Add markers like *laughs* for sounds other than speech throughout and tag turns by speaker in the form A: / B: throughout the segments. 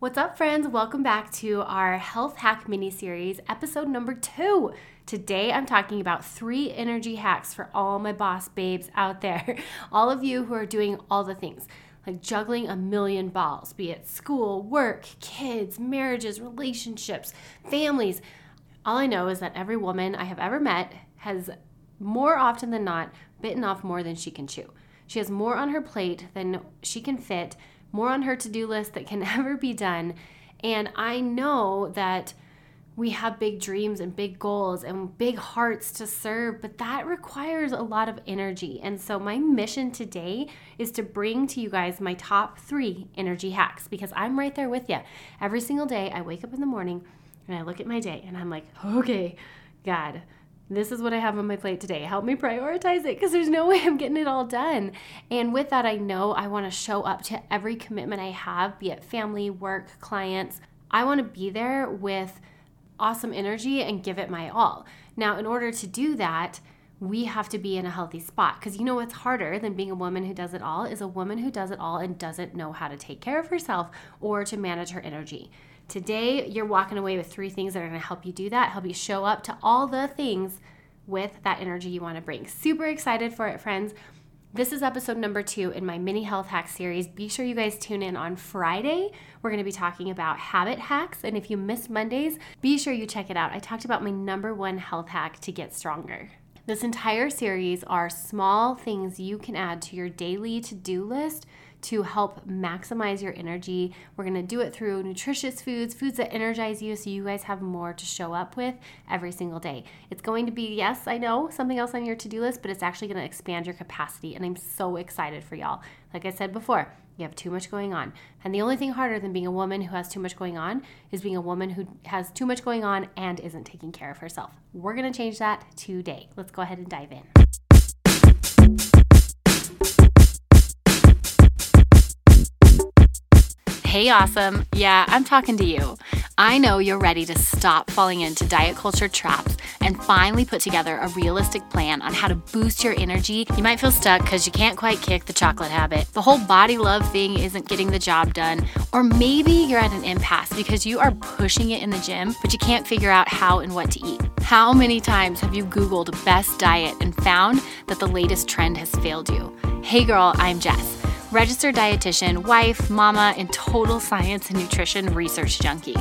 A: What's up, friends? Welcome back to our health hack mini series, episode number two. Today, I'm talking about three energy hacks for all my boss babes out there. *laughs* All of you who are doing all the things, like juggling a million balls, be it school, work, kids, marriages, relationships, families. All I know is that every woman I have ever met has more often than not bitten off more than she can chew. She has more on her plate than she can fit more on her to do list that can *laughs* never be done. And I know that we have big dreams and big goals and big hearts to serve, but that requires a lot of energy. And so, my mission today is to bring to you guys my top three energy hacks because I'm right there with you. Every single day, I wake up in the morning and I look at my day and I'm like, okay, God, this is what I have on my plate today. Help me prioritize it because there's no *laughs* way I'm getting it all done. And with that, I know I want to show up to every commitment I have, be it family, work, clients. I want to be there with awesome energy and give it my all. Now, in order to do that, we have to be in a healthy spot because you know what's harder than being a woman who does it all is a woman who does it all and doesn't know how to take care of herself or to manage her energy. Today, you're walking away with three things that are going to help you do that, help you show up to all the things with that energy you want to bring. Super excited for it, friends. This is episode number two in my mini health hack series. Be sure you guys tune in on Friday. We're going to be talking about habit hacks. And if you missed Mondays, be sure you check it out. I talked about my number one health hack to get stronger. This entire series are small things you can add to your daily to do list to help maximize your energy. We're to do it through nutritious foods, foods that energize you so you guys have more to show up with every single day. It's going to be, yes, I know, something else on your to do list, but it's actually to expand your capacity. And I'm so excited for y'all. Like I said before, you have too much going on. And the only thing harder than being a woman who has too much going on is being a woman who has too much going on and isn't taking care of herself. We're going to change that today. Let's go ahead and dive in. Hey, awesome. Yeah, I'm talking to you. I know you're ready to stop falling into diet culture traps and finally put together a realistic plan on how to boost your energy. You might feel stuck because you can't quite kick the chocolate habit. The whole body love thing isn't getting the job done. Or maybe you're at an impasse because you are pushing it in the gym, but you can't figure out how and what to eat. How many times have you Googled best diet and found that the latest trend has failed you? Hey, girl, I'm Jess registered dietitian, wife, mama, and total science and nutrition research junkie.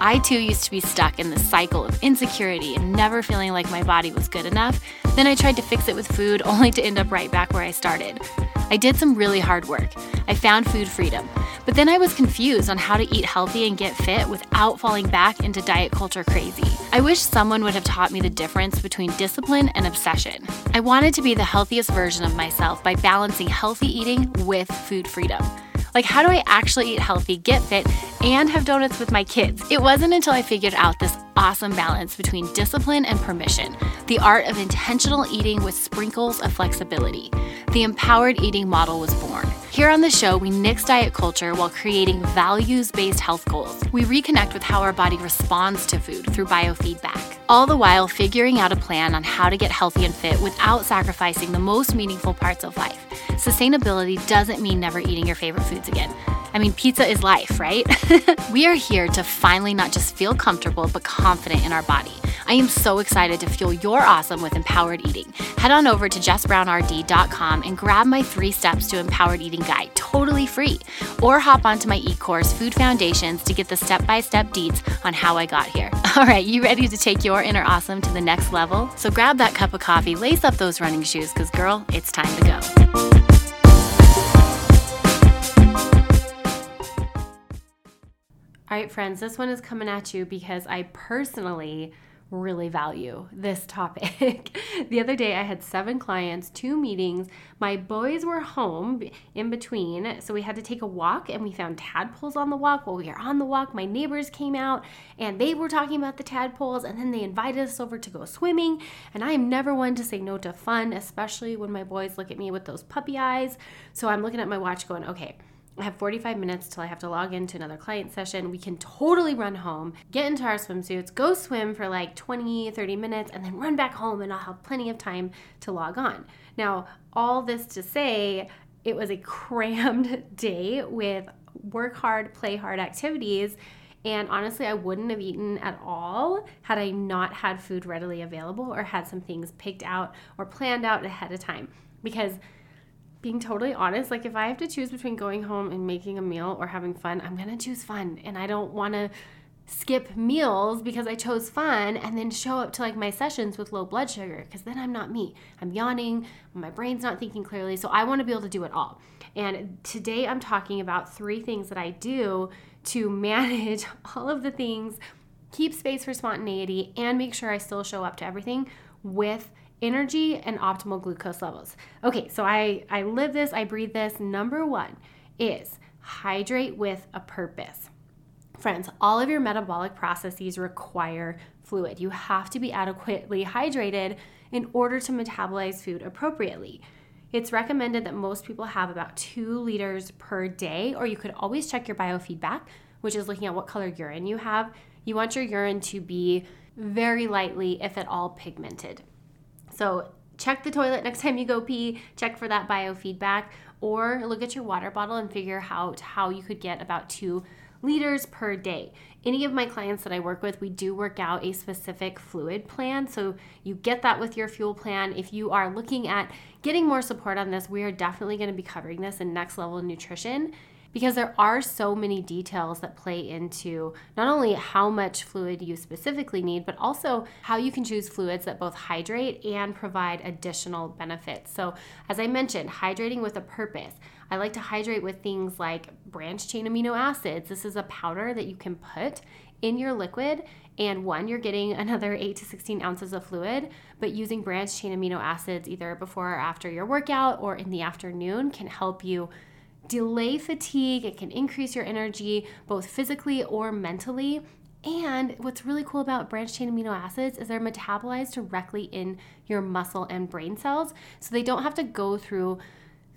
A: I too used to be stuck in the cycle of insecurity and never feeling like my body was good enough. Then I tried to fix it with food, *laughs* only to end up right back where I started. I did some really hard work. I found food freedom. But then I was confused on how to eat healthy and get fit without falling back into diet culture crazy. I wish someone would have taught me the difference between discipline and obsession. I wanted to be the healthiest version of myself by balancing healthy eating with food freedom. Like, how do I actually eat healthy, get fit, and have donuts with my kids? It wasn't until I figured out this awesome balance between discipline and permission, the art of intentional eating with sprinkles of flexibility. The empowered eating model was born. Here on the show, we nix diet culture while creating values based health goals. We reconnect with how our body responds to food through biofeedback, all the while figuring out a plan on how to get healthy and fit without sacrificing the most meaningful parts of life. Sustainability doesn't mean never eating your favorite foods again. I mean, pizza is life, right? *laughs* we are here to finally not just feel comfortable, but confident in our body. I am so excited to fuel your awesome with empowered eating. Head on over to jessbrownrd.com and grab my three steps to empowered eating guide totally free. Or hop onto my e course, Food Foundations, to get the step by step deets on how I got here. *laughs* All right, you ready to take your inner awesome to the next level? So grab that cup of coffee, lace up those running shoes, because girl, it's time to go. All right, friends, this one is coming at you because I personally really value this topic. *laughs* the other day, I had seven clients, two meetings. My boys were home in between, so we had to take a walk and we found tadpoles on the walk. While we were on the walk, my neighbors came out and they were talking about the tadpoles, and then they invited us over to go swimming. And I am never one to say no to fun, especially when my boys look at me with those puppy eyes. So I'm looking at my watch going, okay I have 45 minutes till I have to log into another client session. We can totally run home, get into our swimsuits, go swim for like 20, 30 minutes, and then run back home, and I'll have plenty of time to log on. Now, all this to say, it was a *laughs* crammed day with work hard, play hard activities. And honestly, I wouldn't have eaten at all had I not had food readily available or had some things picked out or planned out ahead of time. Because being totally honest, like if I have to choose between going home and making a meal or having fun, I'm gonna choose fun. And I don't wanna skip meals because I chose fun and then show up to like my sessions with low blood sugar because then I'm not me. I'm yawning, my brain's not thinking clearly. So I want to be able to do it all. And today I'm talking about three things that I do to *laughs* manage all of the things, keep space for spontaneity, and make sure I still show up to everything with energy and optimal glucose levels. Okay, so I, I live this, I breathe this. Number one is hydrate with a purpose. Friends, all of your metabolic processes require fluid. You have to be adequately hydrated in order to metabolize food appropriately. It's recommended that most people have about two liters per day, or you could always check your biofeedback, which is looking at what color urine you have. You want your urine to be very lightly, if at all, pigmented. So check the toilet next time you go pee, check for that biofeedback, or look at your water bottle and figure out how you could get about two liters per day. Any of my clients that I work with, we do work out a specific fluid plan. So you get that with your fuel plan. If you are looking at getting more support on this, we are definitely going to be covering this in next level nutrition because there are so many details that play into not only how much fluid you specifically need, but also how you can choose fluids that both hydrate and provide additional benefits. So, as I mentioned, hydrating with a purpose. I like to hydrate with things like branched chain amino acids. This is a powder that you can put in your liquid and one you're getting *laughs* another 8 to 16 ounces of fluid but using branched chain amino acids either before or after your workout or in the afternoon can help you delay fatigue, it can increase your energy both physically or mentally. And what's really cool about branched chain amino acids is they're metabolized directly in your muscle and brain cells. So they don't have to go through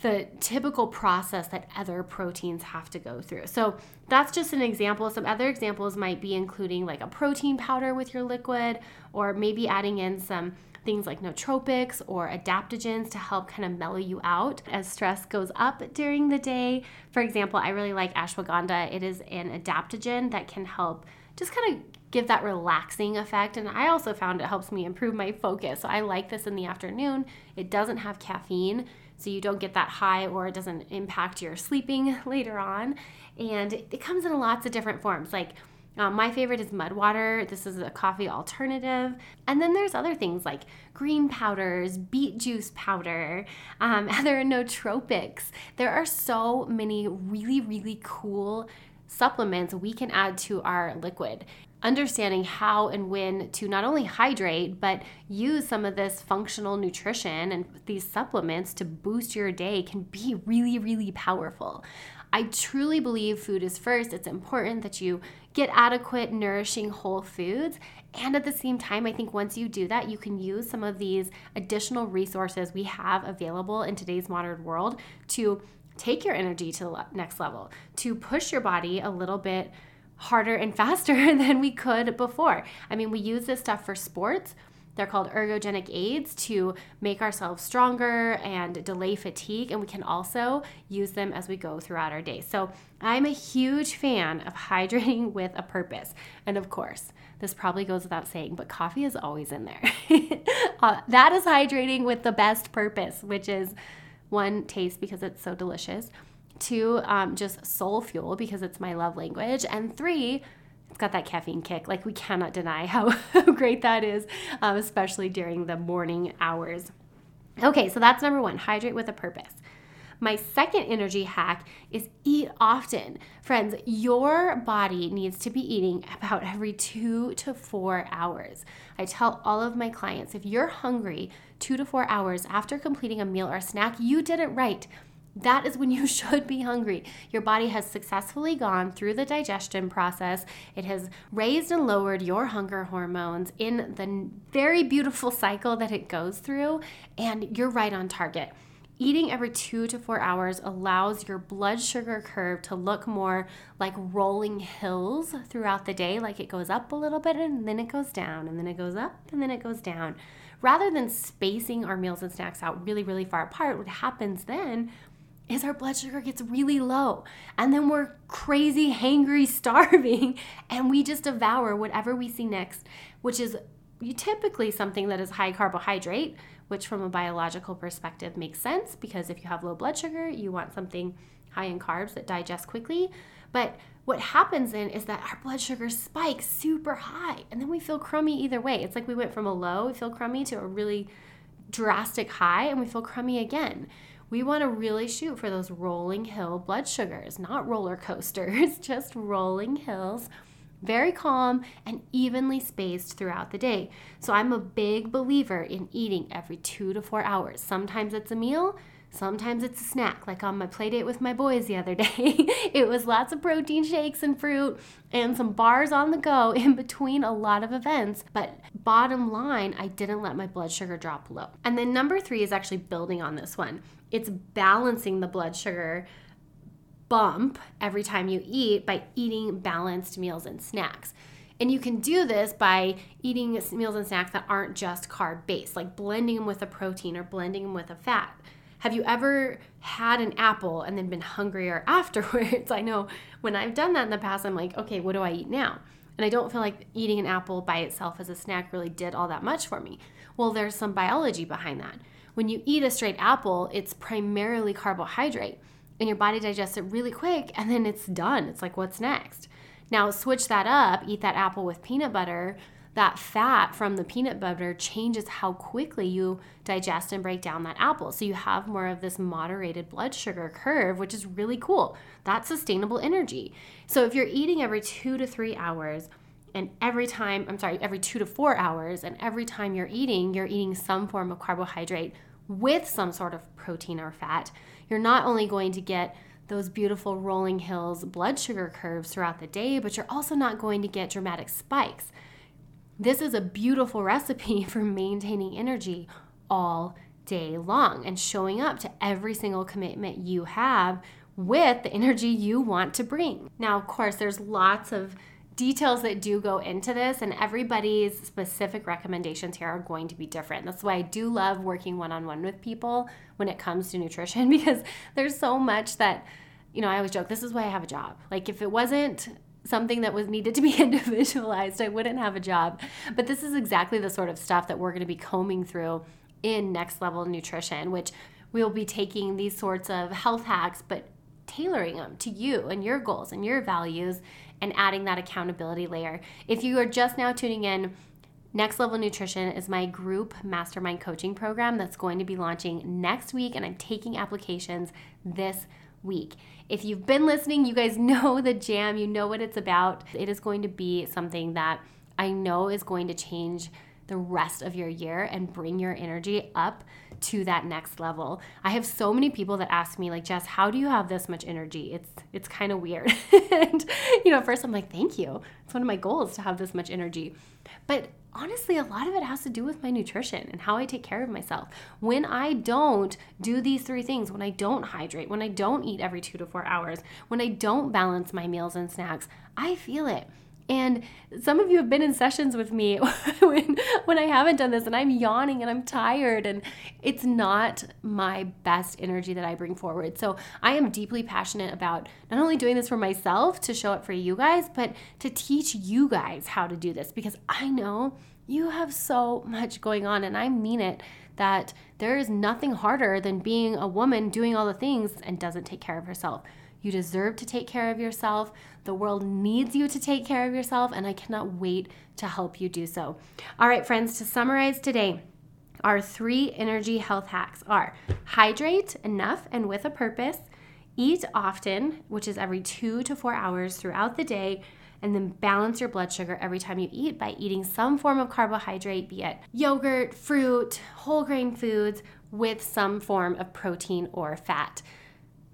A: the typical process that other proteins have to go through. So that's just an example. Some other examples might be including like a protein powder with your liquid, or maybe adding in some things like nootropics or adaptogens to help kind of mellow you out as stress goes up during the day. For example, I really like ashwagandha. It is an adaptogen that can help just kind of give that relaxing effect. And I also found it helps me improve my focus. So I like this in the afternoon. It doesn't have caffeine, so you don't get that high or it doesn't impact your sleeping *laughs* later on. And it comes in lots of different forms. Like um, my favorite is mud water. This is a coffee alternative. And then there's other things like green powders, beet juice powder, um, *laughs* are nootropics. There are so many really, really cool supplements we can add to our liquid. Understanding how and when to not only hydrate, but use some of this functional nutrition and these supplements to boost your day can be really, really powerful. I truly believe food is first. It's important that you get adequate, nourishing whole foods. And at the same time, I think once you do that, you can use some of these additional resources we have available in today's modern world to take your energy to the next level, to push your body a little bit harder and faster *laughs* than we could before. I mean, we use this stuff for sports they're called ergogenic aids to make ourselves stronger and delay fatigue, and we can also use them as we go throughout our day. So, I'm a huge fan of *laughs* hydrating with a purpose. And of course, this probably goes without saying, but coffee is always in there. *laughs* uh, that is hydrating with the best purpose, which is one, taste because it's so delicious, two, um, just soul fuel because it's my love language, and three, it's got that caffeine kick. Like we cannot deny *laughs* how great that is, um, especially during the morning hours. Okay, so that's number one hydrate with a purpose. My second energy hack is eat often. Friends, your body needs to be eating about every two to four hours. I tell all of my clients if you're hungry two to four hours after completing a meal or snack, you did it right that is when you *laughs* should be hungry. Your body has successfully gone through the digestion process. It has raised and lowered your hunger hormones in the very beautiful cycle that it goes through, and you're right on target. Eating every two to four hours allows your blood sugar curve to look more like rolling hills throughout the day, like it goes up a little bit and then it goes down, and then it goes up and then it goes down. Rather than spacing our meals and snacks out really, really far apart, what happens then is our blood sugar gets really low. And then we're crazy, hangry, *laughs* starving, and we just devour whatever we see next, which is typically something that is high carbohydrate, which from a biological perspective makes sense because if you have low blood sugar, you want something high in carbs that digest quickly. But what happens then is that our blood sugar spikes super high and then we feel crummy either way. It's like we went from a low, we feel crummy, to a really drastic high and we feel crummy again. We want to really shoot for those rolling hill blood sugars, not roller coasters, *laughs* just rolling hills very calm and evenly spaced throughout the day. So I'm a big believer in eating every two to four hours. Sometimes it's a meal, sometimes it's a snack, like on my play date with my boys the other *laughs* day. it was lots of protein shakes and fruit and some bars on the go *laughs* in between a lot of events. But bottom line, I didn't let my blood sugar drop low. And then number three is actually building on this one. It's balancing the blood sugar bump every time you eat by eating balanced meals and snacks. And you can do this by eating meals and snacks that aren't just carb based, like blending them with a protein or blending them with a fat. Have you ever had an apple and then been hungrier *laughs* afterwards? I know when I've done that in the past, I'm like, okay, what do I eat now? And I don't feel like eating an apple by itself as a snack really did all that much for me. Well, there's some biology behind that. When you eat a straight apple, it's primarily carbohydrate and your body digests it really quick and then it's done. It's like, what's next? Now, switch that up, eat that apple with peanut butter. That fat from the peanut butter changes how quickly you digest and break down that apple. So you have more of this moderated blood sugar curve, which is really cool. That's sustainable energy. So if you're eating every two to three hours, and every time, I'm sorry, every two to four hours, and every time you're eating, you're eating some form of carbohydrate with some sort of protein or fat, you're not only going to get those beautiful rolling hills blood sugar curves throughout the day, but you're also not going to get dramatic spikes. This is a beautiful recipe *laughs* for maintaining energy all day long and showing up to every single commitment you have with the energy you want to bring. Now, of course, there's lots of details that do go into this, and everybody's specific recommendations here are going to be different. That's why I do love working one on one with people when it comes to nutrition *laughs* because there's so much that, you know, I always joke this is why I have a job. Like, if it wasn't something that was needed to be *laughs* individualized, I wouldn't have a job. But this is exactly the sort of stuff that we're going to be combing through in next level nutrition, which we'll be taking these sorts of health hacks, but tailoring them to you and your goals and your values and adding that accountability layer. If you are just now tuning in, Next Level Nutrition is my group mastermind coaching program that's going to be launching next week, and I'm taking applications this week. If you've been listening, you guys *laughs* know the jam, you know what it's about. It is going to be something that I know is going to change the rest of your year and bring your energy up to that next level. I have so many people that ask me like, "Jess, how do you have this much energy?" It's it's kind of weird. *laughs* and you know, first I'm like, "Thank you." It's one of my goals to have this much energy. But honestly, a lot of it has to do with my nutrition and how I take care of myself. When I don't do these three things, when I don't hydrate, when I don't eat every 2 to 4 hours, when I don't balance my meals and snacks, I feel it. And some of you have been in sessions with me *laughs* when, when I haven't done this and I'm yawning and I'm tired and it's not my best energy that I bring forward. So I am deeply passionate about not only doing this for myself to show up for you guys, but to teach you guys how to do this because I know you have so much going on and I mean it that there is nothing harder than being a woman doing all the things and doesn't take care of herself. You deserve to take care of yourself. The world needs you to take care of yourself, and I cannot wait to help you do so. All right, friends, to summarize today, our three energy health hacks are hydrate enough and with a purpose, eat often, which is every two to four hours throughout the day, and then balance your blood sugar every time you eat by eating some form of carbohydrate, be it yogurt, fruit, whole grain foods, with some form of protein or fat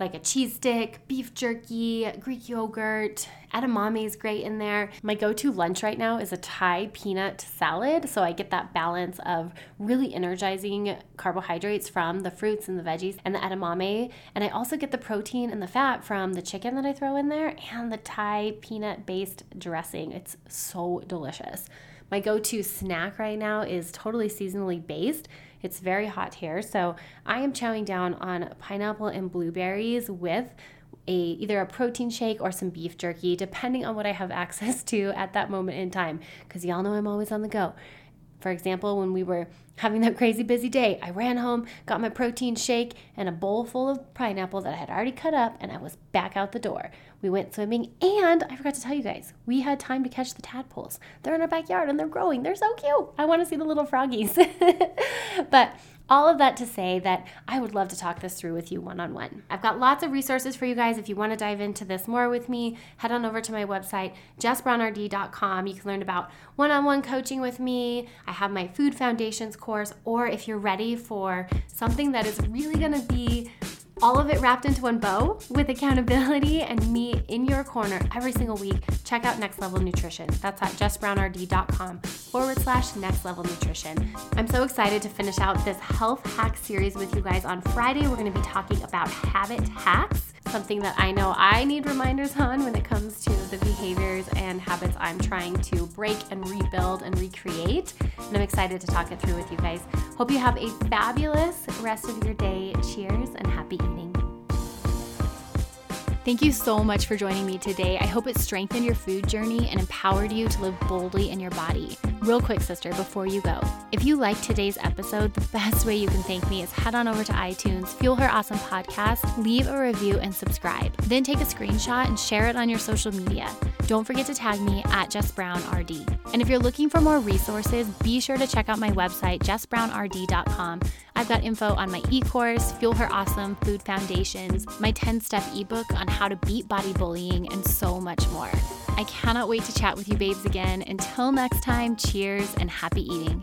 A: like a cheese stick, beef jerky, Greek yogurt. Edamame is great in there. My go to lunch right now is a Thai peanut salad. So I get that balance of really energizing carbohydrates from the fruits and the veggies and the edamame. And I also get the protein and the fat from the chicken that I throw in there and the Thai peanut based dressing. It's so delicious. My go to snack right now is totally seasonally based. It's very hot here, so I am chowing down on pineapple and blueberries with a either a protein shake or some beef jerky, depending on what I have *laughs* access to at that moment in time. Because y'all know I'm always on the go. For example, when we were having that crazy busy day, I ran home, got my protein shake and a bowl full of pineapple that I had already cut up, and I was back out the door. We went swimming, and I forgot to tell you guys, we had time to catch the tadpoles. They're in our backyard and they're growing. They're so cute. I want to see the little froggies. *laughs* but all of that to say that I would love to talk this through with you one on one. I've got lots of resources for you guys. If you want to dive into this more with me, head on over to my website, jessbrownrd.com. You can learn about one on one coaching with me. I have my Food Foundations course, or if you're ready for something that is really going to be all of it wrapped into one bow with accountability *laughs* and me in your corner every single week, check out Next Level Nutrition. That's at jessbrownrd.com forward slash next level nutrition. I'm so excited to finish out this health hack series with you guys. On Friday, we're going to be talking about habit hacks, something that I know I need reminders on when it comes to the behaviors and habits I'm trying to break and rebuild and recreate. And I'm excited to talk it through with you guys. Hope you have a fabulous rest of your day. Cheers and happy eating. Thank you so much for joining me today. I hope it strengthened your food journey and empowered you to live boldly in your body. Real quick, sister, before you go, if you liked today's episode, the best way you can thank me is head on over to iTunes, Fuel Her Awesome Podcast, leave a review, and subscribe. Then take a screenshot and share it on your social media. Don't forget to tag me at Jess Brown RD. And if you're looking for more resources, be sure to check out my website, jessbrownrd.com. I've got info on my e course, Fuel Her Awesome Food Foundations, my 10 step ebook on how to beat body bullying, and so much more. I cannot wait to chat with you, babes, again. Until next time, cheers and happy eating.